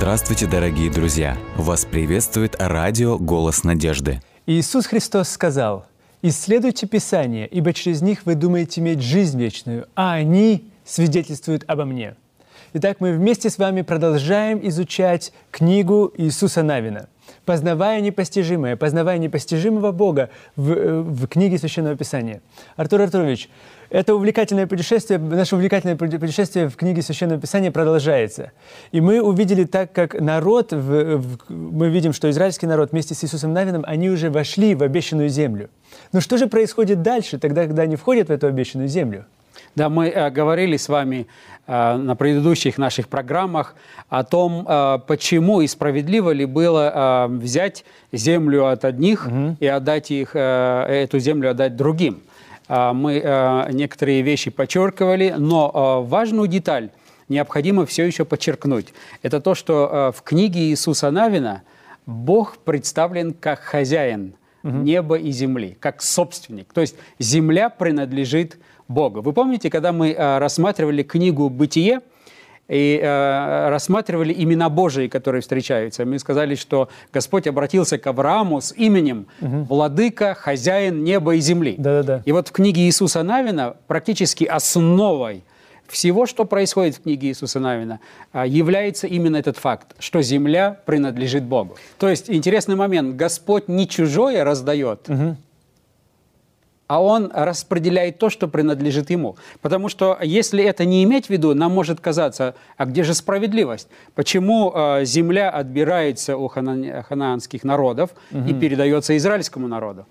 Здравствуйте, дорогие друзья! Вас приветствует радио «Голос надежды». Иисус Христос сказал, «Исследуйте Писание, ибо через них вы думаете иметь жизнь вечную, а они свидетельствуют обо мне». Итак, мы вместе с вами продолжаем изучать книгу Иисуса Навина «Познавая непостижимое», «Познавая непостижимого Бога» в, э, в книге Священного Писания. Артур Артурович, это увлекательное путешествие, наше увлекательное путешествие в книге Священного Писания продолжается. И мы увидели так, как народ, в, в, мы видим, что израильский народ вместе с Иисусом Навином, они уже вошли в обещанную землю. Но что же происходит дальше, тогда, когда они входят в эту обещанную землю? Да, мы э, говорили с вами э, на предыдущих наших программах о том, э, почему и справедливо ли было э, взять землю от одних угу. и отдать их, э, эту землю отдать другим. А, мы а, некоторые вещи подчеркивали, но а, важную деталь необходимо все еще подчеркнуть. Это то, что в книге Иисуса Навина Бог представлен как хозяин угу. неба и земли, как собственник. То есть земля принадлежит Богу. Вы помните, когда мы рассматривали книгу «Бытие», и э, рассматривали имена Божии, которые встречаются. Мы сказали, что Господь обратился к Аврааму с именем угу. «Владыка, хозяин неба и земли». Да-да-да. И вот в книге Иисуса Навина практически основой всего, что происходит в книге Иисуса Навина, э, является именно этот факт, что земля принадлежит Богу. То есть интересный момент. Господь не чужое раздает, угу а он распределяет то, что принадлежит ему. Потому что если это не иметь в виду, нам может казаться, а где же справедливость? Почему э, земля отбирается у хана ханаанских народов угу. и передается израильскому народу?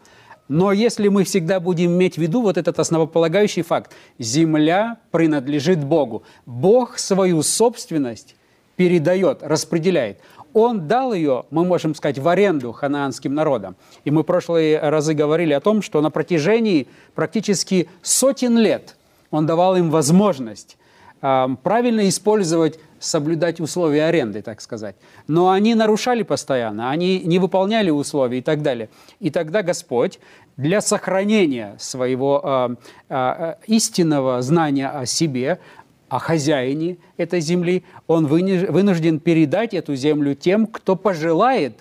Но если мы всегда будем иметь в виду вот этот основополагающий факт, земля принадлежит Богу. Бог свою собственность передает, распределяет он дал ее, мы можем сказать, в аренду ханаанским народам. И мы в прошлые разы говорили о том, что на протяжении практически сотен лет он давал им возможность правильно использовать, соблюдать условия аренды, так сказать. Но они нарушали постоянно, они не выполняли условия и так далее. И тогда Господь для сохранения своего э, э, истинного знания о себе о хозяине этой земли, он вынужден передать эту землю тем, кто пожелает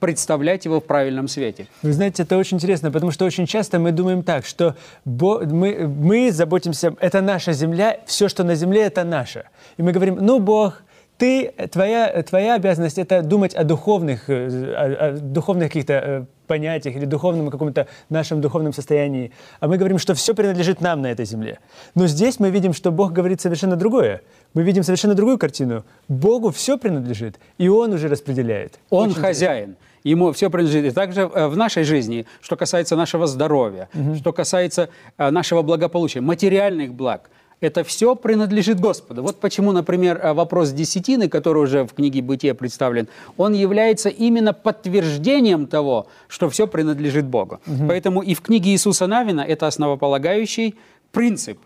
представлять его в правильном свете. Вы знаете, это очень интересно, потому что очень часто мы думаем так, что мы, мы заботимся, это наша земля, все, что на земле, это наше. И мы говорим, ну, Бог, ты, твоя, твоя обязанность это думать о духовных, э, о, о духовных каких-то э, понятиях или духовном каком-то нашем духовном состоянии. А мы говорим, что все принадлежит нам на этой земле. Но здесь мы видим, что Бог говорит совершенно другое. Мы видим совершенно другую картину. Богу все принадлежит, и Он уже распределяет. Он Очень хозяин. Интересно. Ему все принадлежит. И также э, в нашей жизни, что касается нашего здоровья, угу. что касается нашего благополучия, материальных благ – это все принадлежит Господу. Вот почему, например, э, вопрос десятины, который уже в книге «Бытие» представлен, он является именно подтверждением того, что все принадлежит Богу. Угу. Поэтому и в книге Иисуса Навина это основополагающий принцип.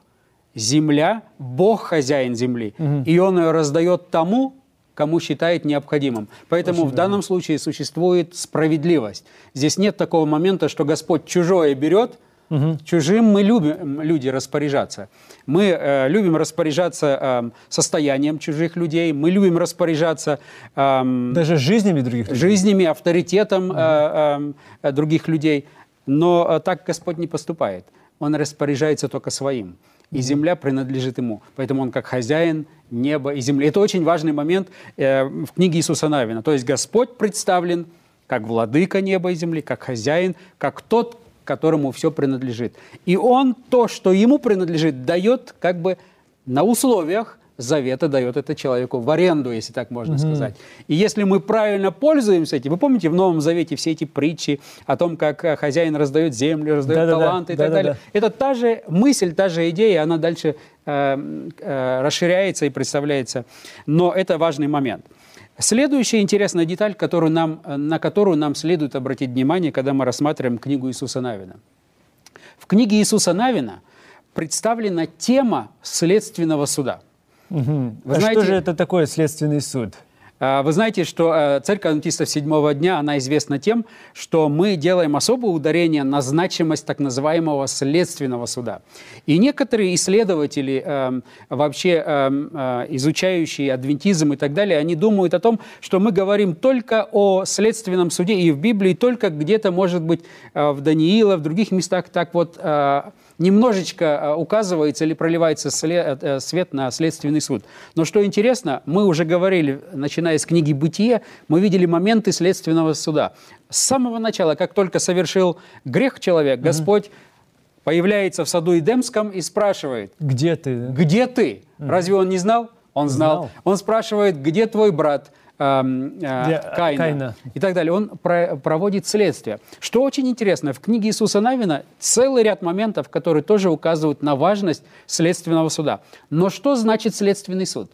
Земля, Бог хозяин земли, угу. и Он ее раздает тому, кому считает необходимым. Поэтому Очень в данном случае существует справедливость. Здесь нет такого момента, что Господь чужое берет – Угу. Чужим мы любим люди распоряжаться. Мы э, любим распоряжаться э, состоянием чужих людей, мы любим распоряжаться... Э, Даже жизнями других людей. Жизнями, авторитетом угу. э, э, других людей. Но э, так Господь не поступает. Он распоряжается только своим. И земля принадлежит ему. Поэтому он как хозяин неба и земли. Это очень важный момент э, в книге Иисуса Навина. То есть Господь представлен как владыка неба и земли, как хозяин, как тот, которому все принадлежит. И он то, что ему принадлежит, дает как бы на условиях завета дает это человеку в аренду, если так можно угу. сказать. И если мы правильно пользуемся этим, вы помните в Новом Завете все эти притчи о том, как э, хозяин раздает землю, раздает да, таланты да, да. и так да, далее. Да, да. Это та же мысль, та же идея, она дальше э, э, расширяется и представляется. Но это важный момент. Следующая интересная деталь, которую нам, на которую нам следует обратить внимание, когда мы рассматриваем книгу Иисуса Навина. В книге Иисуса Навина представлена тема следственного суда. Угу. Вы а знаете, что же это такое следственный суд? А, Вы знаете, что э, церковь адвентистов седьмого дня, она известна тем, что мы делаем особое ударение на значимость так называемого следственного суда. И некоторые исследователи, эм, вообще э, изучающие адвентизм и так далее, они думают о том, что мы говорим только о следственном суде и в Библии, только где-то, может быть, э, в Даниила, в других местах так вот э, немножечко э, указывается или проливается сле- э, свет на следственный суд. Но что интересно, мы уже говорили, начиная с книги «Бытие», мы видели моменты следственного суда. С самого начала, как только совершил грех человек, Господь появляется в саду Эдемском и спрашивает, Где ты? где ты? Разве он не знал? Он знал. Знал. Он спрашивает, где твой брат? Эм, э, а, Каина. и так далее. Он про- проводит следствие. Что очень интересно, в книге Иисуса Навина целый ряд моментов, которые тоже указывают на важность следственного суда. Но что значит следственный суд?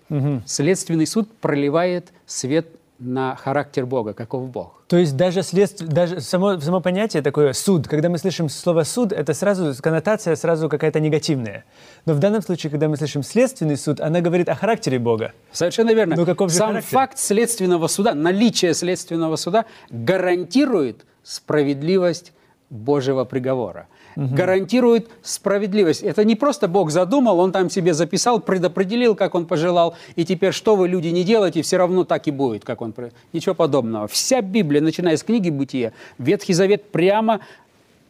Следственный суд проливает свет на характер Бога, каков Бог. То есть даже, следствие, даже само, само понятие такое «суд», когда мы слышим слово «суд», это сразу коннотация сразу какая-то негативная. Но в данном случае, когда мы слышим «следственный суд», она говорит о характере Бога. Совершенно верно. Ну, каков же Сам характер? факт следственного суда, наличие следственного суда гарантирует справедливость Божьего приговора. Гарантирует справедливость. Это не просто Бог задумал, Он там себе записал, предопределил, как Он пожелал, и теперь что вы, люди, не делаете, все равно так и будет, как Он... Ничего подобного. Вся Библия, начиная с книги Бытия, Ветхий Завет прямо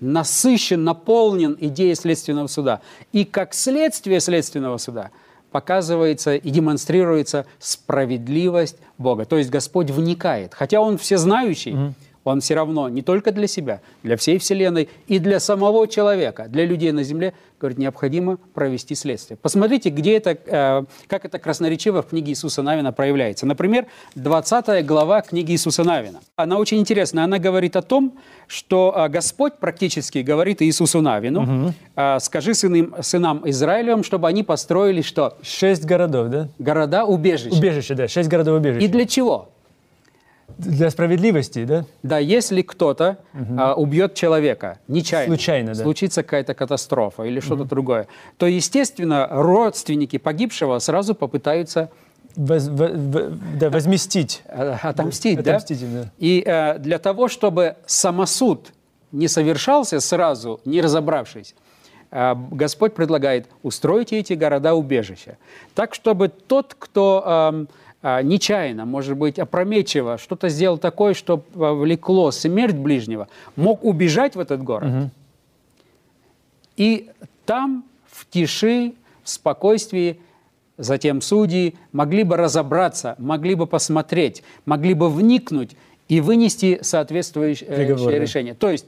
насыщен, наполнен идеей следственного суда. И как следствие следственного суда показывается и демонстрируется справедливость Бога. То есть Господь вникает. Хотя Он всезнающий, Он все равно не только для себя, для всей Вселенной и для самого человека, для людей на земле, говорит, необходимо провести следствие. Посмотрите, где это, э, как это красноречиво в книге Иисуса Навина проявляется. Например, 20 глава книги Иисуса Навина. Она очень интересная. Она говорит о том, что э, Господь практически говорит Иисусу Навину, э, скажи сынам, сынам Израилевым, чтобы они построили что? Шесть городов, да? Города-убежища. Убежище, да, шесть городов убежища. И для чего? Для справедливости, да? Да, если кто-то а, убьет человека нечаянно, Случайно, да. случится какая-то катастрофа или что-то другое, то, естественно, родственники погибшего сразу попытаются Воз- во- во- да, возместить. э, отомстить, да? Отомстить да. И э, для того, чтобы самосуд не совершался сразу, не разобравшись, э, Господь предлагает устроить эти города-убежища. Так, чтобы тот, кто эм, э, нечаянно, может быть, опрометчиво что-то сделал такое, что влекло смерть ближнего, мог убежать в этот город. И там, в тиши, в спокойствии, затем судьи могли бы разобраться, могли бы посмотреть, могли бы вникнуть и вынести соответствующее э, Приговор, да. решение. То есть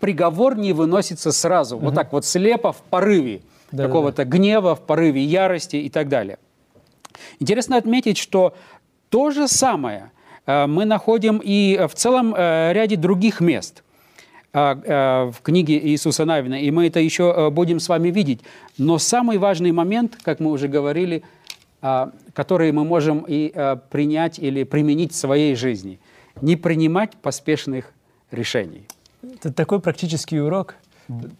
приговор не выносится сразу, вот так вот слепо в порыве Да-да-да. какого-то гнева, в порыве ярости и так далее. Интересно отметить, что то же самое э, мы находим и в целом э, ряде других мест а, э, в книге Иисуса Навина, и мы это еще э, будем с вами видеть. Но самый важный момент, как мы уже говорили, а, который мы можем и э, принять или применить в своей жизни, не принимать поспешных решений. Это такой практический урок.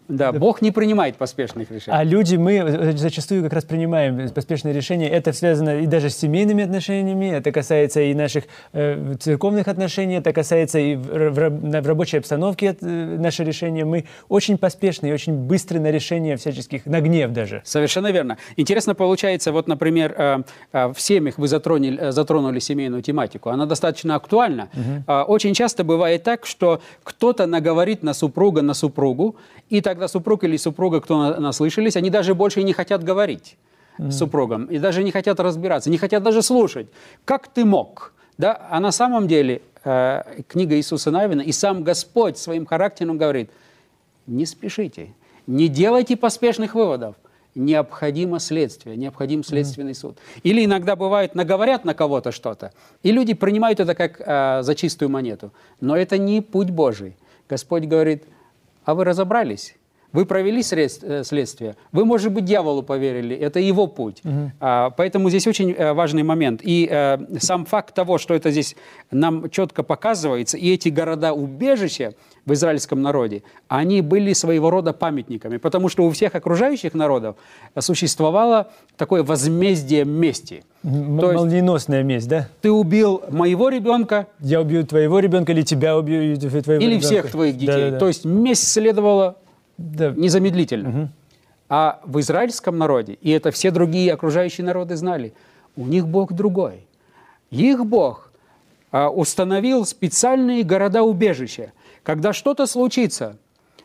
Да, Бог не принимает поспешных решений. А люди, мы зачастую как раз принимаем поспешные решения. Это связано и даже с семейными отношениями, это касается и наших э, церковных отношений, это касается и в, в в рабочей обстановке э, наши решения. Мы очень поспешны и очень быстры на решения всяческих, на гнев даже. Совершенно верно. Интересно получается, вот, например, э, э, в семьях вы затронули, э, затронули семейную тематику. Она достаточно актуальна. Э, Очень часто бывает так, что кто-то наговорит на супруга, на супругу, и тогда супруг или супруга, кто на- наслышались, они даже больше не хотят говорить с супругом, и даже не хотят разбираться, не хотят даже слушать. Как ты мог? Да? А на самом деле э, книга Иисуса Навина и сам Господь своим характером говорит, не спешите, не делайте поспешных выводов. Необходимо следствие, необходим следственный суд. Или иногда бывает, наговорят на кого-то что-то, и люди принимают это как э, за чистую монету. Но это не путь Божий. Господь говорит, а вы разобрались? Вы провели э, следствие, вы, может быть, дьяволу поверили, это его путь. Угу. А, поэтому здесь очень э, важный момент. И э, сам факт того, что это здесь нам четко показывается, и эти города-убежища в израильском народе, они были своего рода памятниками, потому что у всех окружающих народов существовало такое возмездие мести. М- То молниеносная месть, да? Ты убил моего ребенка. Я убью твоего ребенка, или тебя убью твоего или ребенка. Или всех твоих детей. Да, да, да. То есть месть следовала да. незамедлительно. Угу. А в израильском народе, и это все другие окружающие народы знали, у них Бог другой. Их Бог а, установил специальные города-убежища. Когда что-то случится,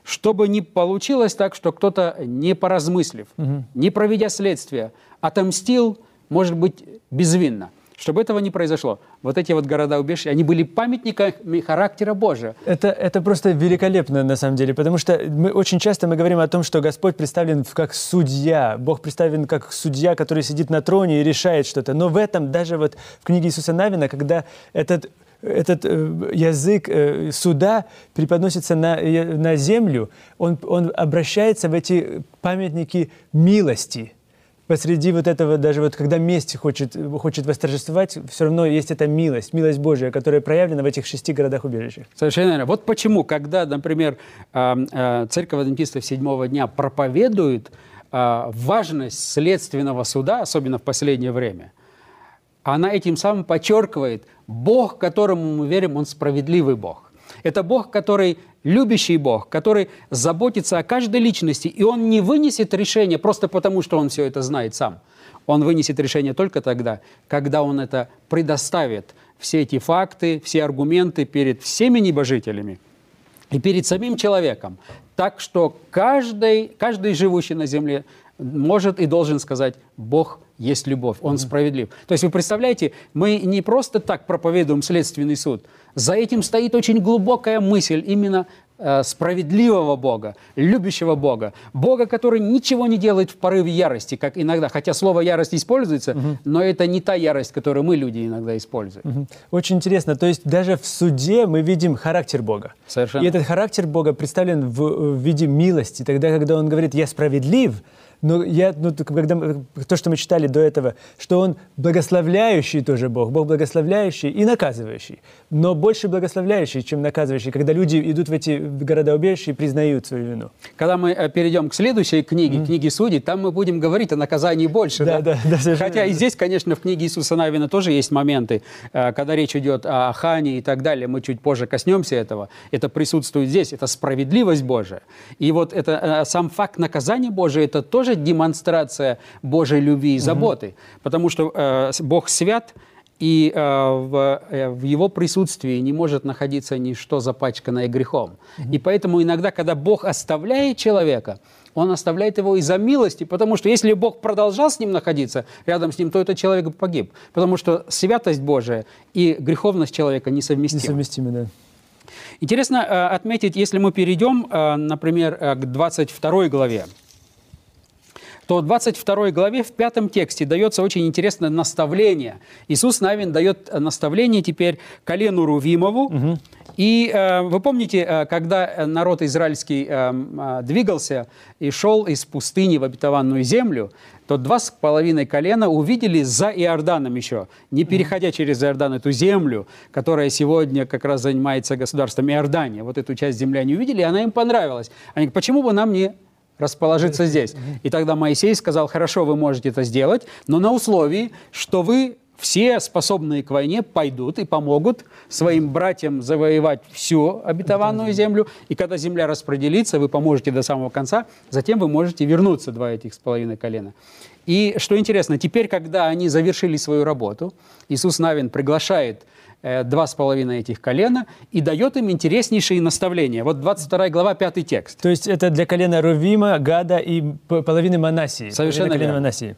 чтобы не получилось так, что кто-то, не поразмыслив, угу. не проведя следствие, отомстил, может быть, безвинно – чтобы этого не произошло, вот эти вот города-убежища, они были памятниками характера Божия. Это, это просто великолепно, на самом деле, потому что мы очень часто мы говорим о том, что Господь представлен как судья, Бог представлен как судья, который сидит на троне и решает что-то. Но в этом, даже вот в книге Иисуса Навина, когда этот этот э, язык э, суда преподносится на, на землю, он, он обращается в эти памятники милости посреди вот этого, даже вот когда месть хочет, хочет восторжествовать, все равно есть эта милость, милость Божия, которая проявлена в этих шести городах-убежищах. Совершенно верно. Вот почему, когда, например, а, церковь адвентистов седьмого дня проповедует а, важность следственного суда, особенно в последнее время, она этим самым подчеркивает, Бог, которому мы верим, Он справедливый Бог. Это Бог, который любящий Бог, который заботится о каждой личности, и Он не вынесет решение просто потому, что Он все это знает сам. Он вынесет решение только тогда, когда Он это предоставит, все эти факты, все аргументы перед всеми небожителями и перед самим человеком, так что каждый, каждый живущий на земле может и должен сказать, Бог есть любовь, Он справедлив. То есть вы представляете, мы не просто так проповедуем следственный суд, за этим стоит очень глубокая мысль именно Э, справедливого Бога, любящего Бога, Бога, который ничего не делает в порыве ярости, как иногда, хотя слово ярость используется, угу. но это не та ярость, которую мы люди иногда используем. Угу. Очень интересно, то есть даже в суде мы видим характер Бога. Совершенно. И этот характер Бога представлен в, в виде милости. Тогда, когда Он говорит «я справедлив», но я, ну, когда, то, что мы читали до этого, что Он благословляющий тоже Бог, Бог благословляющий и наказывающий, но больше благословляющий, чем наказывающий, когда люди идут в эти города-убежища и признают свою вину. Когда мы э, перейдем к следующей книге, mm-hmm. книге Судей, там мы будем говорить о наказании больше. Да, да, да, да Хотя и здесь, конечно, в книге Иисуса Навина тоже есть моменты, э, когда речь идет о Хане и так далее, мы чуть позже коснемся этого. Это присутствует здесь, это справедливость Божия. И вот это, э, сам факт наказания Божия, это тоже тоже демонстрация Божьей любви и заботы, угу. потому что э, Бог свят, и э, в, э, в его присутствии не может находиться ничто запачканное грехом. mm И поэтому иногда, когда Бог оставляет человека, он оставляет его из-за милости, потому что если Бог продолжал с ним находиться, рядом с ним, то этот человек погиб. Потому что святость Божия и греховность человека несовместимы. Несовместимы, да. Интересно э, отметить, если мы перейдем, э, например, э, к 22 главе то в 22 главе, в пятом тексте дается очень интересное наставление. Иисус Навин дает наставление теперь колену Рувимову. Угу. И э, вы помните, э, когда народ израильский э, э, двигался и шел из пустыни в обетованную землю, то два с половиной колена увидели за Иорданом еще, не переходя через Иордан эту землю, которая сегодня как раз занимается государством Иордания. Вот эту часть земли они увидели, и она им понравилась. Они говорят, почему бы нам не расположиться здесь. И тогда Моисей сказал, хорошо, вы можете это сделать, но на условии, что вы все способные к войне пойдут и помогут своим братьям завоевать всю обетованную землю. И когда земля распределится, вы поможете до самого конца, затем вы можете вернуться, два этих с половиной колена. И что интересно, теперь, когда они завершили свою работу, Иисус Навин приглашает два с половиной этих колена и дает им интереснейшие наставления. Вот 22 глава, пятый текст. То есть это для колена Рувима, Гада и половины Манасии. Совершенно верно. Манасии.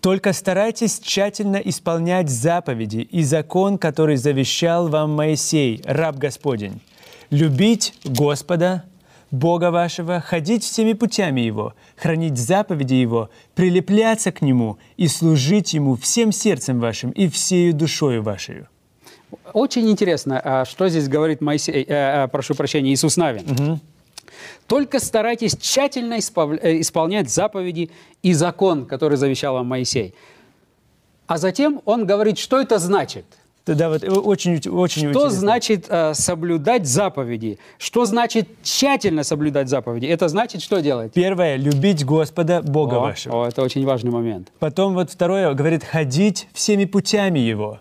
Только старайтесь тщательно исполнять заповеди и закон, который завещал вам Моисей, раб Господень. Любить Господа, Бога вашего, ходить всеми путями Его, хранить заповеди Его, прилепляться к Нему и служить Ему всем сердцем вашим и всею душою вашей. Очень интересно, а что здесь говорит Моисей, э, э, прошу прощения, Иисус Навин. Угу. Только старайтесь тщательно э, исполнять заповеди и закон, который завещал вам Моисей. А затем он говорит, что это значит – да, вот очень, очень Что значит э, соблюдать заповеди? Что значит тщательно соблюдать заповеди? Это значит что делать? Первое, любить Господа, Бога о, вашего. О, это очень важный момент. Потом вот второе, говорит, ходить всеми путями Его.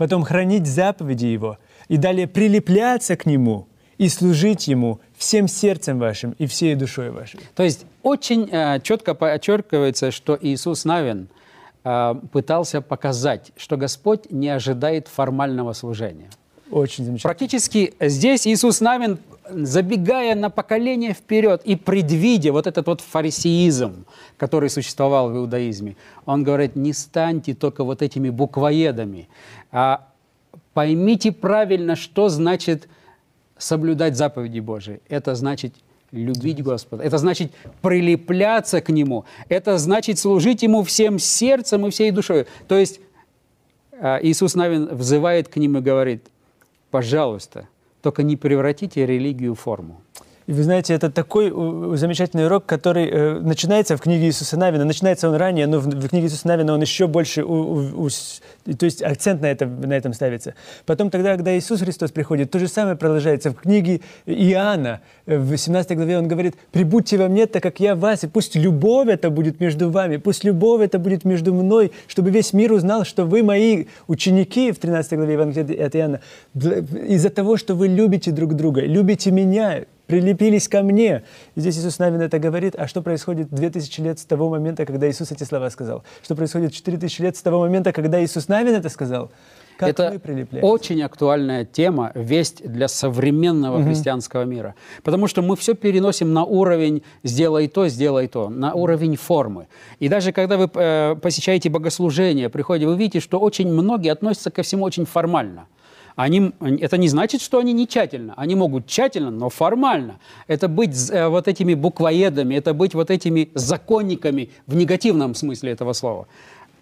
Потом хранить заповеди Его. И далее прилепляться к Нему и служить Ему всем сердцем вашим и всей душой вашей. То есть очень э, четко подчеркивается, что Иисус Навин – Э, пытался показать, что Господь не ожидает формального служения. Очень замечательно. Практически здесь Иисус Навин, забегая на поколение вперед и предвидя вот этот вот фарисеизм, который существовал в иудаизме, он говорит, не станьте только вот этими буквоедами, а поймите правильно, что значит соблюдать заповеди Божии. Это значит любить Господа. Это значит прилепляться к Нему. Это значит служить Ему всем сердцем и всей душой. То есть а, Иисус Навин взывает к ним и говорит, пожалуйста, только не превратите религию в форму. Вы знаете, это такой замечательный урок, который э, начинается в книге Иисуса Навина. Начинается он ранее, но в, в книге Иисуса Навина он еще больше, у, у, у, то есть акцент на, это, на этом ставится. Потом тогда, когда Иисус Христос приходит, то же самое продолжается. В книге Иоанна, э, в 17 главе он говорит, «Прибудьте во мне, так как я вас, и пусть любовь это будет между вами, пусть любовь это будет между мной, чтобы весь мир узнал, что вы мои ученики» в 13 главе Евангелия от Иоанна, из-за того, что вы любите друг друга, любите меня, прилепились ко мне. И здесь Иисус Навин это говорит. А что происходит 2000 лет с того момента, когда Иисус эти слова сказал? Что происходит 4000 лет с того момента, когда Иисус Навин это сказал? Как это очень актуальная тема, весть для современного угу. христианского мира. Потому что мы все переносим на уровень «сделай то, сделай то», на уровень формы. И даже когда вы э, посещаете богослужение, приходите, вы видите, что очень многие относятся ко всему очень формально – они, это не значит, что они не тщательно. Они могут тщательно, но формально. Это быть э, вот этими буквоедами, это быть вот этими законниками в негативном смысле этого слова.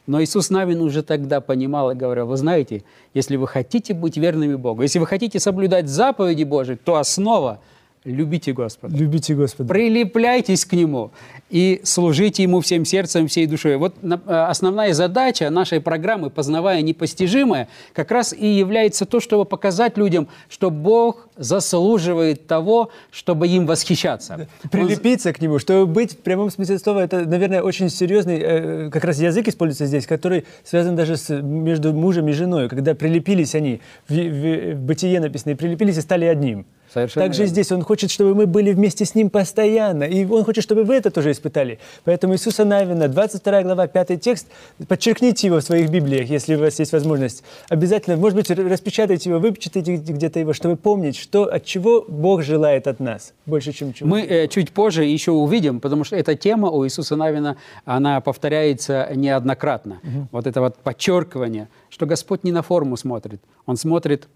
Но Иисус Навин уже тогда понимал и говорил, вы знаете, если вы хотите быть верными Богу, если вы хотите соблюдать заповеди Божьи, то основа – любите Господа. Любите Господа. Прилепляйтесь к Нему и служите Ему всем сердцем, всей душой. Вот э, основная задача нашей программы «Познавая непостижимое» как раз и является то, чтобы показать людям, что Бог заслуживает того, чтобы им восхищаться. Прилепиться Он... к Нему, чтобы быть в прямом смысле слова, это, наверное, очень серьезный э, как раз язык используется здесь, который связан даже с, между мужем и женой, когда прилепились они, в, в, в бытие написано, прилепились и стали одним. Совершенно Также верно. здесь Он хочет, чтобы мы были вместе с Ним постоянно. И Он хочет, чтобы вы это тоже испытали. Поэтому Иисуса Навина, 22 глава, 5 текст, подчеркните его в своих Библиях, если у вас есть возможность. Обязательно, может быть, распечатайте его, выпечатайте где-то его, чтобы помнить, что, от чего Бог желает от нас, больше, чем чего. Мы э, чуть позже еще увидим, потому что эта тема у Иисуса Навина, она повторяется неоднократно. Угу. Вот это вот подчеркивание, что Господь не на форму смотрит, Он смотрит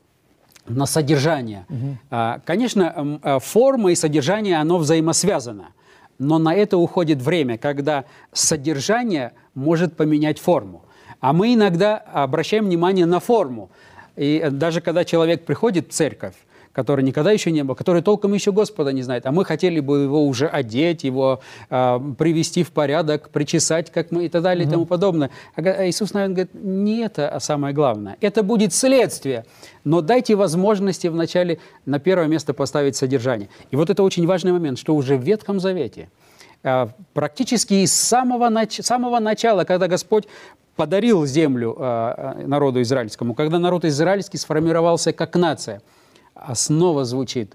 на содержание. Угу. Конечно, а, форма и содержание, оно взаимосвязано. Но на это уходит время, когда содержание может поменять форму. А мы иногда обращаем внимание на форму. И даже когда человек приходит в церковь, который никогда еще не был, который толком еще Господа не знает, а мы хотели бы его уже одеть, его э, привести в порядок, причесать, как мы и так далее mm-hmm. и тому подобное. А Иисус, наверное, говорит, не это самое главное. Это будет следствие. Но дайте возможности вначале на первое место поставить содержание. И вот это очень важный момент, что уже в Ветхом Завете э, практически с самого, нач- самого начала, когда Господь подарил землю э, народу израильскому, когда народ израильский сформировался как нация – основа звучит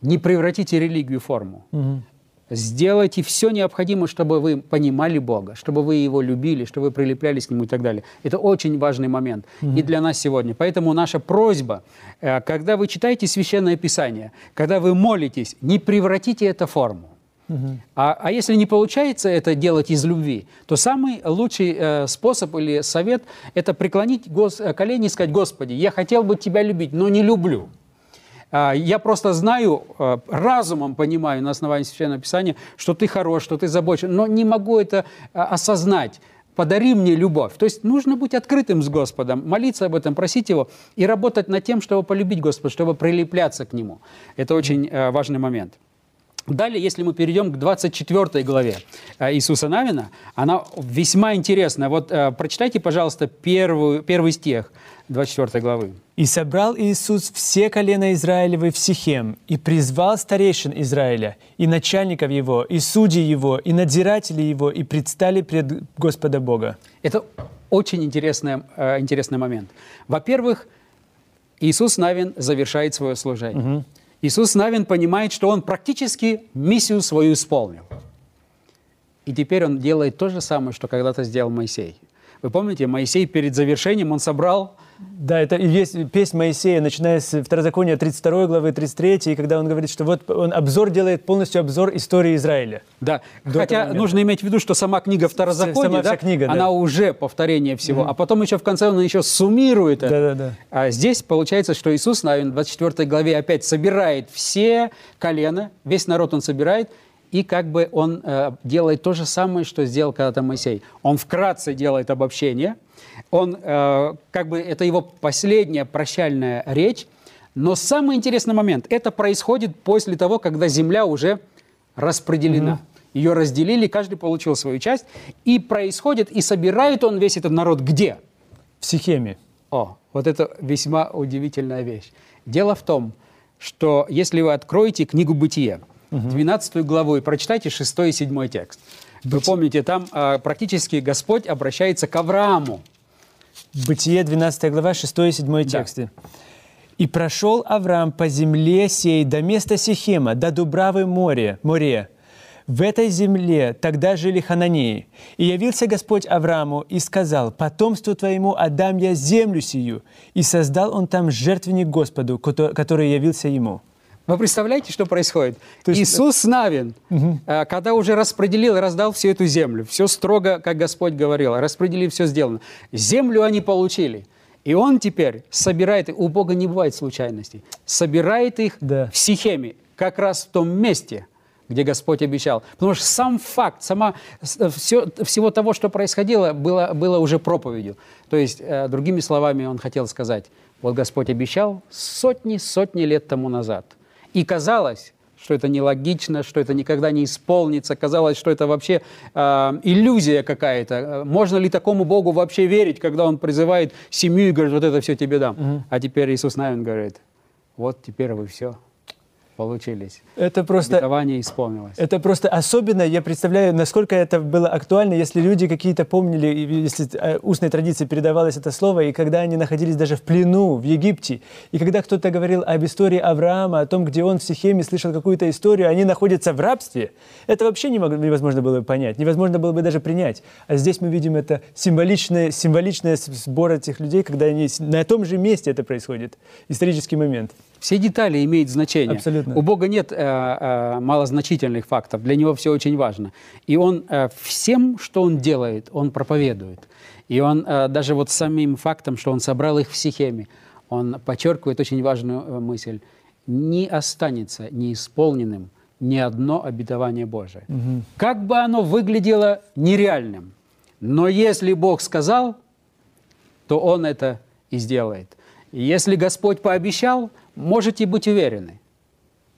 «не превратите религию в форму». Угу. Сделайте все необходимое, чтобы вы понимали Бога, чтобы вы Его любили, чтобы вы прилеплялись к Нему и так далее. Это очень важный момент угу. и для нас сегодня. Поэтому наша просьба, э, когда вы читаете Священное Писание, когда вы молитесь, не превратите это в форму. Угу. А, а если не получается это делать из любви, то самый лучший э, способ или совет – это преклонить гос, колени и сказать, «Господи, я хотел бы Тебя любить, но не люблю». А, я просто знаю, а, разумом понимаю на основании Священного Писания, что ты хорош, что ты заботен, но не могу это а, осознать подари мне любовь. То есть нужно быть открытым с Господом, молиться об этом, просить Его и работать над тем, чтобы полюбить Господа, чтобы прилепляться к Нему. Это очень важный момент. Далее, если мы перейдем к 24 главе э, Иисуса Навина, она весьма интересная. Вот э, прочитайте, пожалуйста, первую, первый стих 24 главы. «И собрал Иисус все колена Израилевы в Сихем, и призвал старейшин Израиля, и начальников его, и судей его, и надзирателей его, и предстали пред Господа Бога». Это очень интересный, э, интересный момент. Во-первых, Иисус Навин завершает свое служение. Угу. Иисус Навин понимает, что он практически миссию свою исполнил. И теперь он делает то же самое, что когда-то сделал Моисей. Вы помните, Моисей перед завершением, он собрал да, это и есть песнь Моисея, начиная с Второзакония 32 главы, 33, и когда он говорит, что вот он обзор делает, полностью обзор истории Израиля. Да, хотя нужно иметь в виду, что сама книга Второзакония, сама да, книга, она да. уже повторение всего, mm-hmm. а потом еще в конце он еще суммирует это. Да, да, да. А здесь получается, что Иисус, наверное, в 24 главе опять собирает все колена, весь народ он собирает, и как бы он э, делает то же самое, что сделал когда-то Моисей. Он вкратце делает обобщение – он, э, как бы, это его последняя прощальная речь. Но самый интересный момент, это происходит после того, когда земля уже распределена. Угу. Ее разделили, каждый получил свою часть. И происходит, и собирает он весь этот народ где? В Сихеме. О, вот это весьма удивительная вещь. Дело в том, что если вы откроете книгу «Бытие», угу. 12 главу, и прочитайте 6 и 7 текст, вы помните, там э, практически Господь обращается к Аврааму. Бытие, 12 глава, 6 и 7 тексты. Да. «И прошел Авраам по земле сей до места Сихема, до Дубравы море, море. В этой земле тогда жили хананеи. И явился Господь Аврааму и сказал, «Потомству твоему отдам я землю сию». И создал он там жертвенник Господу, который явился ему». Вы представляете, что происходит? есть... Иисус Навин, угу. когда уже распределил и раздал всю эту землю, все строго, как Господь говорил, распределив, все сделано. Землю они получили. И он теперь собирает, у Бога не бывает случайностей, собирает их да. в Сихеме, как раз в том месте, где Господь обещал. Потому что сам факт, сама, все, всего того, что происходило, было, было уже проповедью. То есть, э, другими словами, он хотел сказать, вот Господь обещал сотни-сотни лет тому назад – и казалось, что это нелогично, что это никогда не исполнится. Казалось, что это вообще э, иллюзия какая-то. Можно ли такому Богу вообще верить, когда Он призывает семью и говорит, вот это все тебе дам. Угу. А теперь Иисус Навин говорит, вот теперь вы все получились. Это просто... Обетование исполнилось. Это просто особенно, я представляю, насколько это было актуально, если люди какие-то помнили, если э, устной традиции передавалось это слово, и когда они находились даже в плену в Египте, и когда кто-то говорил об истории Авраама, о том, где он в Сихеме слышал какую-то историю, они находятся в рабстве, это вообще невозможно было бы понять, невозможно было бы даже принять. А здесь мы видим это символичное, символичное сбор этих людей, когда они на том же месте это происходит, исторический момент. Все детали имеют значение. Абсолютно. У Бога нет э, э, малозначительных фактов, для Него все очень важно. И Он э, всем, что Он делает, Он проповедует. И Он э, даже вот самим фактом, что Он собрал их в Сихеме, Он подчеркивает очень важную э, мысль. Не останется неисполненным ни одно обетование Божие. Угу. Как бы оно выглядело нереальным, но если Бог сказал, то Он это и сделает. Если Господь пообещал – можете быть уверены,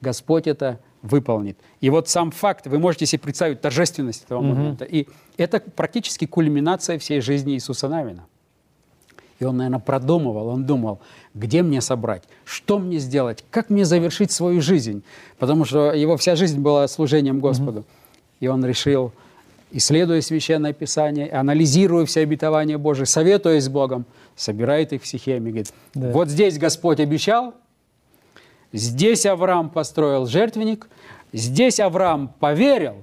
Господь это выполнит. И вот сам факт, вы можете себе представить торжественность этого mm-hmm. момента. И это практически кульминация всей жизни Иисуса Навина. И он, наверное, продумывал, он думал, где мне собрать, что мне сделать, как мне завершить свою жизнь. Потому что его вся жизнь была служением Господу. Mm-hmm. И он решил, исследуя Священное Писание, анализируя все обетования Божьи, советуясь с Богом, собирает их в Сихеме. Говорит, да. вот здесь Господь обещал, Здесь Авраам построил жертвенник, здесь Авраам поверил,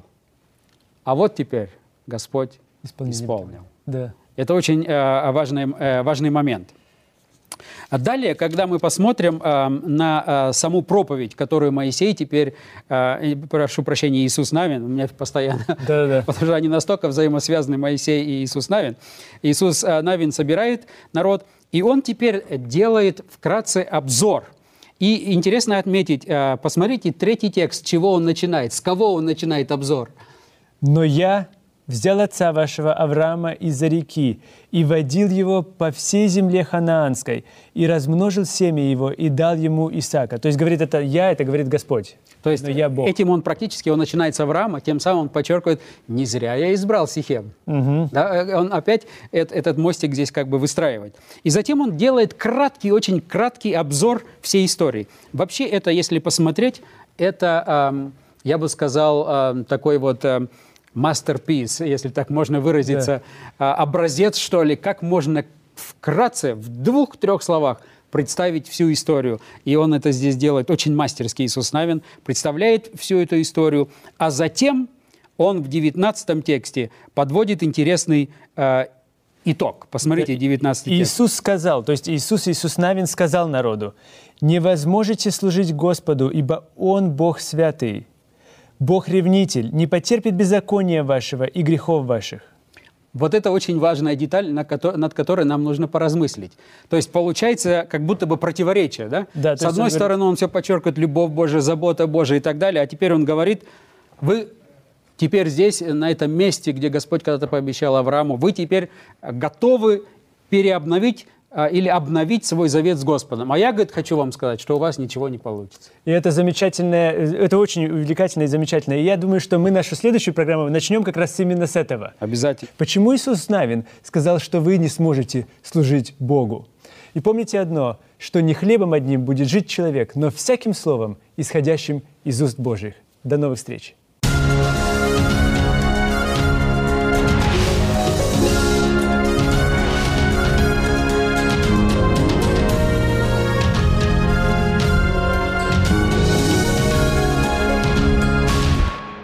а вот теперь Господь исполнил. Да. Это очень э, важный, э, важный момент. А далее, когда мы посмотрим э, на э, саму проповедь, которую Моисей теперь, э, прошу прощения, Иисус Навин, у меня постоянно, да, да. потому что они настолько взаимосвязаны, Моисей и Иисус Навин. Иисус э, Навин собирает народ, и он теперь делает вкратце обзор – и интересно отметить, э, посмотрите третий текст, чего он начинает, с кого он начинает обзор. «Но я взял отца вашего Авраама из-за реки и водил его по всей земле ханаанской, и размножил семя его, и дал ему Исаака». То есть говорит это «я», это говорит Господь. То есть Но я Бог. этим он практически он начинает с Авраама, тем самым он подчеркивает, не зря я избрал Сихем. Да, э, он опять эт- этот мостик здесь как бы выстраивает. И затем он делает краткий, очень краткий обзор всей истории. Вообще это, если посмотреть, это, я бы сказал, такой вот эм, masterpiece, если так можно выразиться, а, образец, что ли, как можно вкратце, в двух-трех словах представить всю историю. И он это здесь делает очень мастерски, Иисус Навин, представляет всю эту историю, а затем он в 19 тексте подводит интересный э, итог. Посмотрите, 19 текст. Иисус сказал, то есть Иисус, Иисус Навин сказал народу, «Не возможете служить Господу, ибо Он Бог святый, Бог-ревнитель, не потерпит беззакония вашего и грехов ваших». Вот это очень важная деталь, над которой нам нужно поразмыслить. То есть получается как будто бы противоречие, да? Да, С одной он говорит- стороны, он все подчеркивает любовь Божия, забота Божия и так далее, а теперь он говорит, вы теперь здесь, на этом месте, где Господь когда-то пообещал Аврааму, вы теперь готовы переобновить или обновить свой завет с Господом. А я, говорит, хочу вам сказать, что у вас ничего не получится. И это замечательное, это очень увлекательно и замечательно. И я думаю, что мы нашу следующую программу начнем как раз именно с этого. Обязательно. Почему Иисус Навин сказал, что вы не сможете служить Богу? И помните одно, что не хлебом одним будет жить человек, но всяким словом, исходящим из уст Божьих. До новых встреч!